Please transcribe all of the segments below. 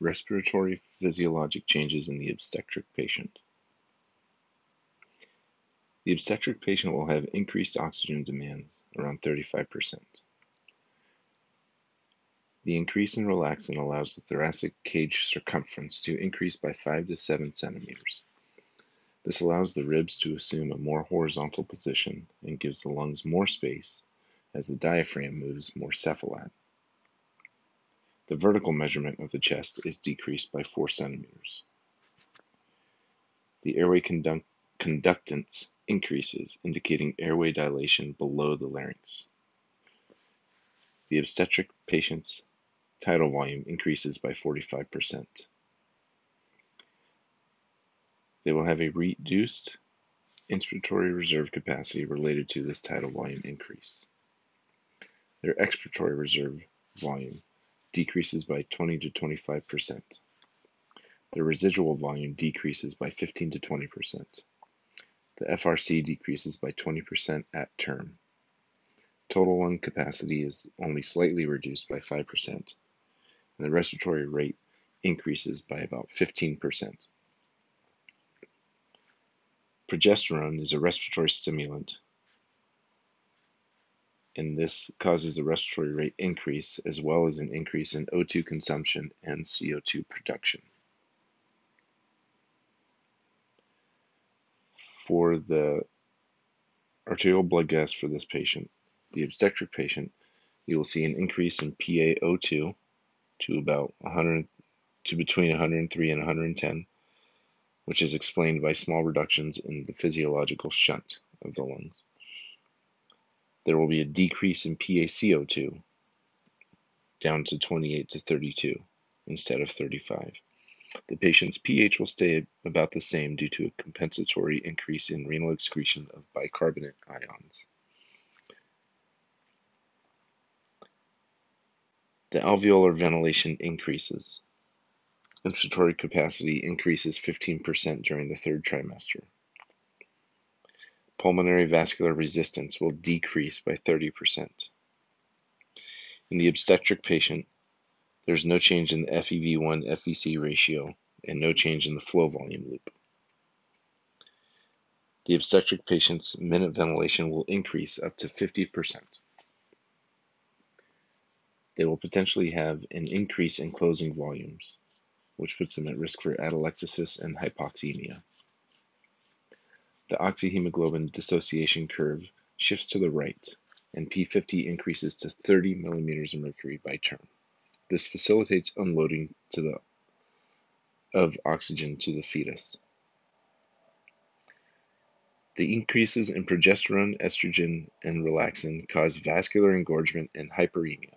Respiratory physiologic changes in the obstetric patient. The obstetric patient will have increased oxygen demands, around 35%. The increase in relaxin allows the thoracic cage circumference to increase by 5 to 7 centimeters. This allows the ribs to assume a more horizontal position and gives the lungs more space as the diaphragm moves more cephalad. The vertical measurement of the chest is decreased by 4 centimeters. The airway conduct conductance increases, indicating airway dilation below the larynx. The obstetric patient's tidal volume increases by 45%. They will have a reduced inspiratory reserve capacity related to this tidal volume increase. Their expiratory reserve volume decreases by 20 to 25%. The residual volume decreases by 15 to 20%. The FRC decreases by 20% at term. Total lung capacity is only slightly reduced by 5%, and the respiratory rate increases by about 15%. Progesterone is a respiratory stimulant and this causes the respiratory rate increase as well as an increase in O2 consumption and CO2 production. For the arterial blood gas for this patient, the obstetric patient, you will see an increase in PaO2 to about 100 to between 103 and 110, which is explained by small reductions in the physiological shunt of the lungs there will be a decrease in PaCO2 down to 28 to 32 instead of 35. The patient's pH will stay about the same due to a compensatory increase in renal excretion of bicarbonate ions. The alveolar ventilation increases. Inspiratory capacity increases 15% during the third trimester pulmonary vascular resistance will decrease by 30%. In the obstetric patient, there is no change in the FEV1 FVC ratio and no change in the flow volume loop. The obstetric patient's minute ventilation will increase up to 50%. They will potentially have an increase in closing volumes, which puts them at risk for atelectasis and hypoxemia. The oxyhemoglobin dissociation curve shifts to the right, and P50 increases to 30 millimeters of mercury by term. This facilitates unloading the, of oxygen to the fetus. The increases in progesterone, estrogen, and relaxin cause vascular engorgement and hyperemia.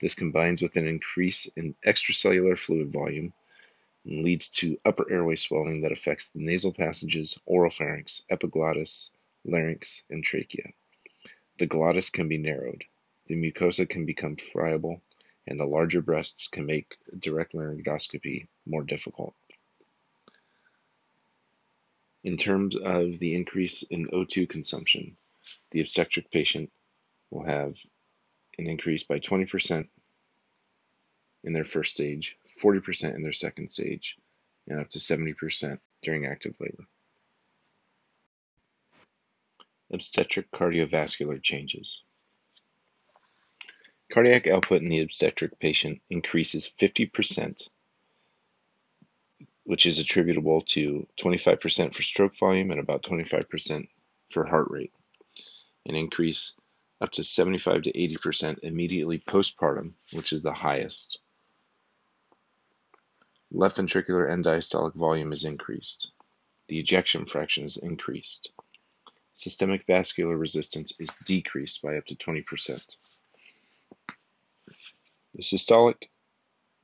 This combines with an increase in extracellular fluid volume and leads to upper airway swelling that affects the nasal passages, oropharynx, epiglottis, larynx, and trachea. The glottis can be narrowed, the mucosa can become friable, and the larger breasts can make direct laryngoscopy more difficult. In terms of the increase in O2 consumption, the obstetric patient will have an increase by 20% in their first stage, 40% in their second stage, and up to 70% during active labor. Obstetric cardiovascular changes. Cardiac output in the obstetric patient increases 50%, which is attributable to 25% for stroke volume and about 25% for heart rate. An increase up to 75 to 80% immediately postpartum, which is the highest. Left ventricular end diastolic volume is increased. The ejection fraction is increased. Systemic vascular resistance is decreased by up to 20%. The systolic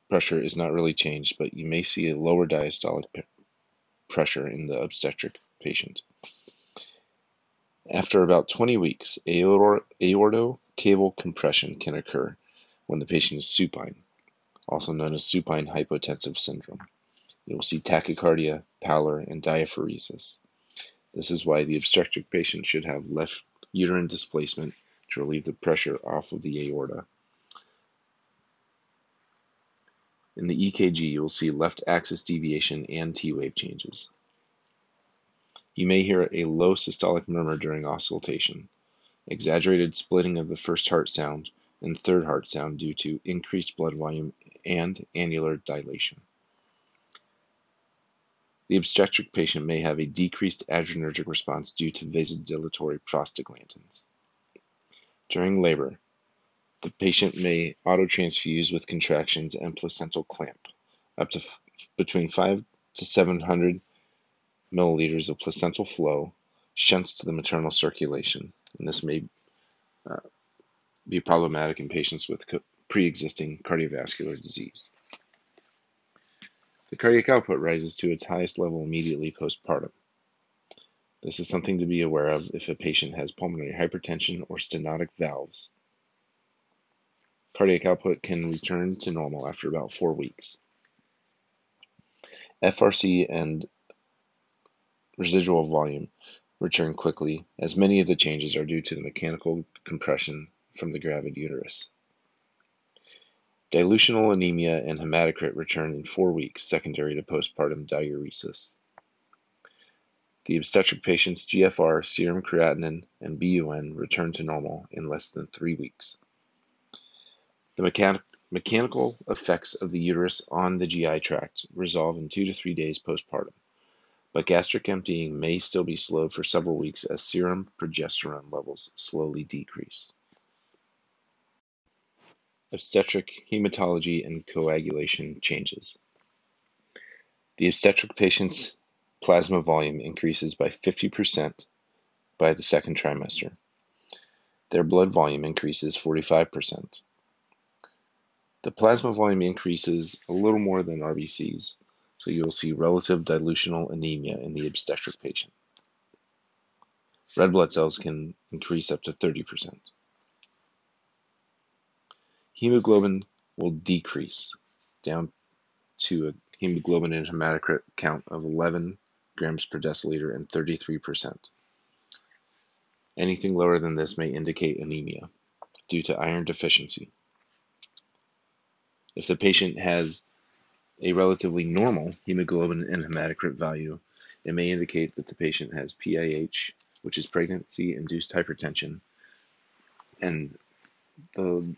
pressure is not really changed, but you may see a lower diastolic pressure in the obstetric patient. After about 20 weeks, aorto-caval compression can occur when the patient is supine also known as supine hypotensive syndrome. You will see tachycardia, pallor, and diaphoresis. This is why the obstetric patient should have left uterine displacement to relieve the pressure off of the aorta. In the EKG, you will see left axis deviation and T wave changes. You may hear a low systolic murmur during auscultation, exaggerated splitting of the first heart sound and third heart sound due to increased blood volume and annular dilation. The obstetric patient may have a decreased adrenergic response due to vasodilatory prostaglandins. During labor, the patient may autotransfuse with contractions and placental clamp, up to f- between 5 to 700 milliliters of placental flow shunts to the maternal circulation, and this may uh, be problematic in patients with pre existing cardiovascular disease. The cardiac output rises to its highest level immediately postpartum. This is something to be aware of if a patient has pulmonary hypertension or stenotic valves. Cardiac output can return to normal after about four weeks. FRC and residual volume return quickly, as many of the changes are due to the mechanical compression from the gravid uterus. Dilutional anemia and hematocrit return in four weeks secondary to postpartum diuresis. The obstetric patient's GFR, serum creatinine, and BUN return to normal in less than three weeks. The mechanic mechanical effects of the uterus on the GI tract resolve in two to three days postpartum but gastric emptying may still be slowed for several weeks as serum progesterone levels slowly decrease. Obstetric hematology and coagulation changes. The obstetric patient's plasma volume increases by 50% by the second trimester. Their blood volume increases 45%. The plasma volume increases a little more than RBCs, so you'll see relative dilutional anemia in the obstetric patient. Red blood cells can increase up to 30%. Hemoglobin will decrease down to a hemoglobin and hematocrit count of 11 grams per deciliter and 33%. Anything lower than this may indicate anemia due to iron deficiency. If the patient has a relatively normal hemoglobin and hematocrit value, it may indicate that the patient has PIH, which is pregnancy induced hypertension, and the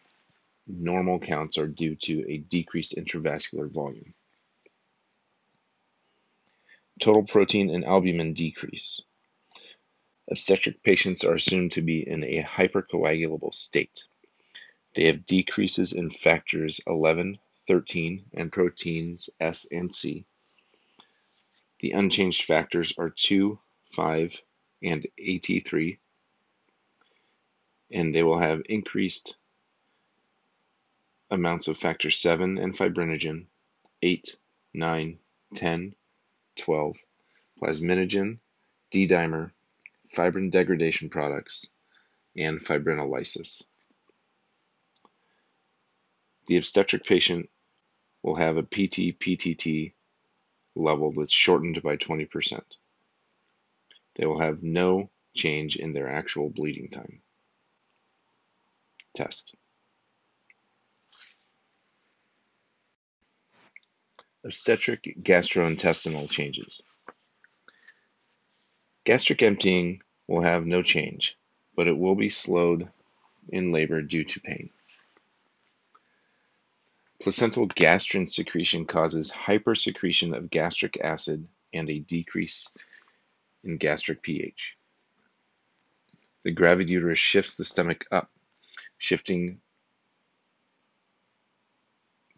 normal counts are due to a decreased intravascular volume. Total protein and albumin decrease. Obstetric patients are assumed to be in a hypercoagulable state. They have decreases in factors 11, 13 and proteins S and C. The unchanged factors are 2, 5, and AT3, and they will have increased amounts of factor 7 and fibrinogen, 8, 9, 10, 12, plasminogen, D-dimer, fibrin degradation products, and fibrinolysis. The obstetric patient will have a PT-PTT level that's shortened by 20%. They will have no change in their actual bleeding time. Test. Obstetric gastrointestinal changes. Gastric emptying will have no change, but it will be slowed in labor due to pain. Placental gastrin secretion causes hypersecretion of gastric acid and a decrease in gastric pH. The gravid uterus shifts the stomach up, shifting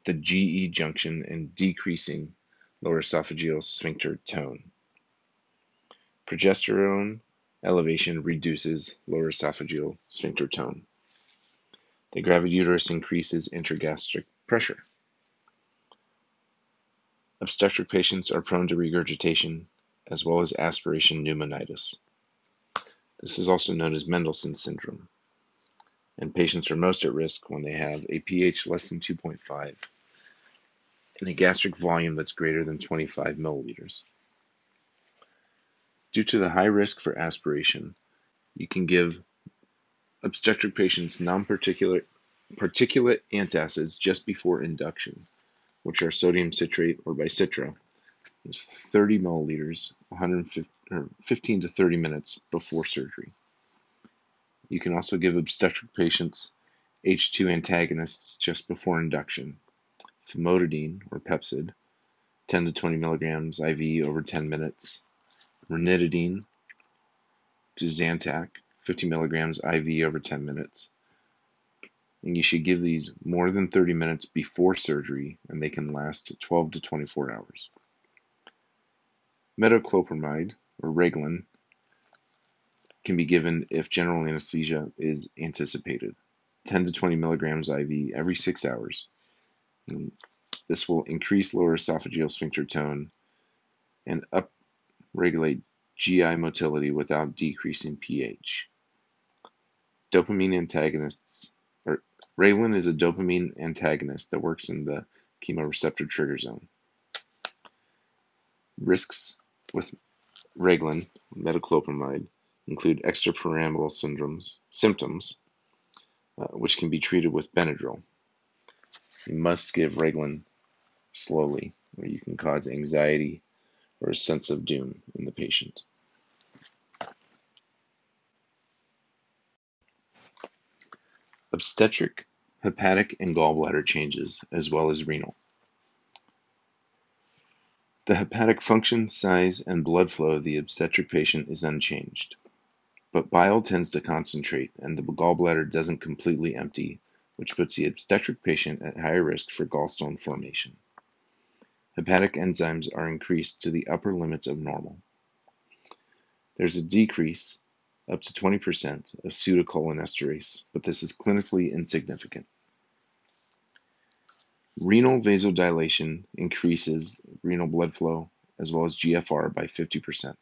the GE junction and decreasing lower esophageal sphincter tone. Progesterone elevation reduces lower esophageal sphincter tone. The gravid uterus increases intragastric pressure. Obstetric patients are prone to regurgitation as well as aspiration pneumonitis. This is also known as Mendelson syndrome, and patients are most at risk when they have a pH less than 2.5 and a gastric volume that's greater than 25 milliliters. Due to the high risk for aspiration, you can give obstetric patients non-particulate particulate antacids just before induction, which are sodium citrate or Bicitra, is 30 milliliters, 150, or 15 to 30 minutes before surgery. You can also give obstetric patients H2 antagonists just before induction, famotidine or Pepcid, 10 to 20 milligrams IV over 10 minutes, ranitidine, Zantac, 50 milligrams IV over 10 minutes. And you should give these more than 30 minutes before surgery, and they can last 12 to 24 hours. Metoclopramide, or Reglan, can be given if general anesthesia is anticipated. 10 to 20 milligrams IV every six hours. And this will increase lower esophageal sphincter tone and upregulate GI motility without decreasing pH. Dopamine antagonists, or Reglan is a dopamine antagonist that works in the chemoreceptor trigger zone. Risks with Reglan, metoclopramide, include extrapyramidal syndromes, symptoms, uh, which can be treated with Benadryl. You must give Reglan slowly, or you can cause anxiety or a sense of doom in the patient. Obstetric, hepatic, and gallbladder changes, as well as renal. The hepatic function, size, and blood flow of the obstetric patient is unchanged, but bile tends to concentrate and the gallbladder doesn't completely empty, which puts the obstetric patient at higher risk for gallstone formation. Hepatic enzymes are increased to the upper limits of normal. There's a decrease up to 20% of pseudocholinesterase, but this is clinically insignificant. Renal vasodilation increases renal blood flow as well as GFR by 50%.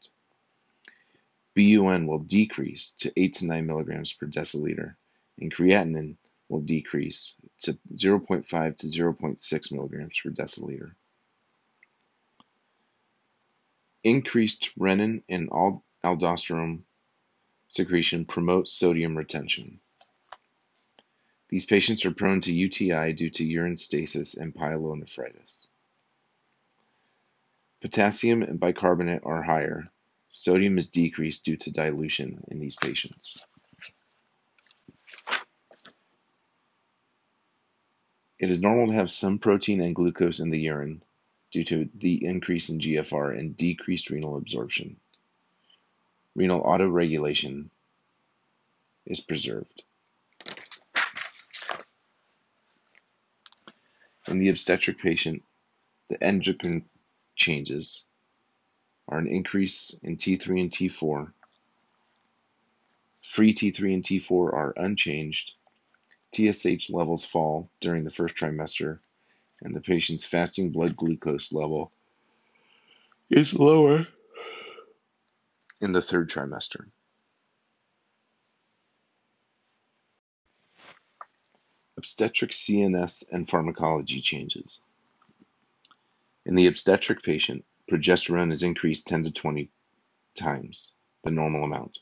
BUN will decrease to 8 to 9 milligrams per deciliter, and creatinine will decrease to 0.5 to 0.6 milligrams per deciliter. Increased renin and aldosterone secretion promotes sodium retention. These patients are prone to UTI due to urine stasis and pyelonephritis. Potassium and bicarbonate are higher. Sodium is decreased due to dilution in these patients. It is normal to have some protein and glucose in the urine due to the increase in GFR and decreased renal absorption. Renal autoregulation is preserved. In the obstetric patient, the endocrine changes are an increase in T3 and T4. Free T3 and T4 are unchanged. TSH levels fall during the first trimester, and the patient's fasting blood glucose level is lower in the third trimester. Obstetric CNS and pharmacology changes. In the obstetric patient, progesterone is increased 10 to 20 times the normal amount.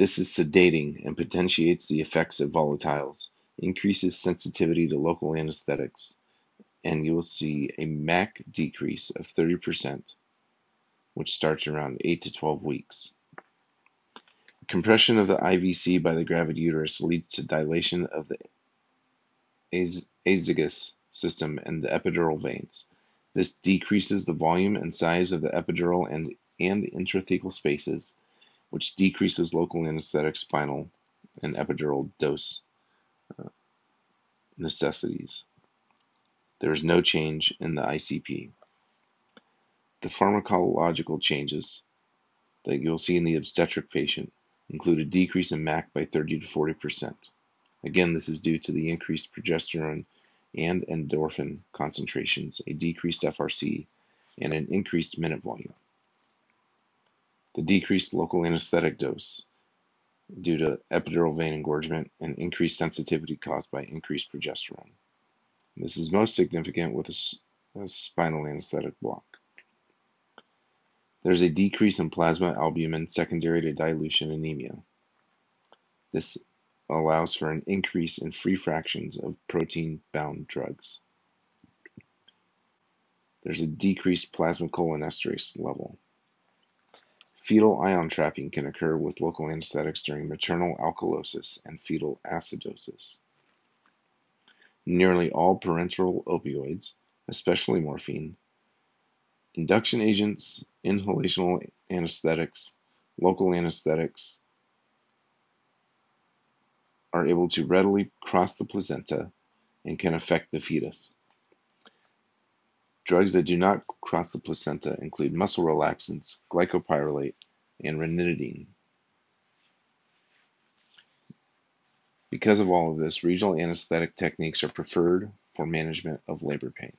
This is sedating and potentiates the effects of volatiles, increases sensitivity to local anesthetics, and you will see a MAC decrease of 30%, which starts around 8 to 12 weeks. Compression of the IVC by the gravid uterus leads to dilation of the azygous system and the epidural veins. This decreases the volume and size of the epidural and, and intrathecal spaces, which decreases local anesthetic spinal and epidural dose uh, necessities. There is no change in the ICP. The pharmacological changes that you'll see in the obstetric patient include a decrease in MAC by 30 to 40 percent. Again, this is due to the increased progesterone and endorphin concentrations, a decreased FRC, and an increased minute volume. The decreased local anesthetic dose due to epidural vein engorgement and increased sensitivity caused by increased progesterone. This is most significant with a, a spinal anesthetic block. There's a decrease in plasma albumin secondary to dilution anemia. This allows for an increase in free fractions of protein-bound drugs. there's a decreased plasma cholinesterase level. Fetal ion trapping can occur with local anesthetics during maternal alkalosis and fetal acidosis. Nearly all parenteral opioids, especially morphine, induction agents, inhalational anesthetics, local anesthetics, are able to readily cross the placenta and can affect the fetus. Drugs that do not cross the placenta include muscle relaxants, glycopyrrolate, and ranitidine. Because of all of this, regional anesthetic techniques are preferred for management of labor pain.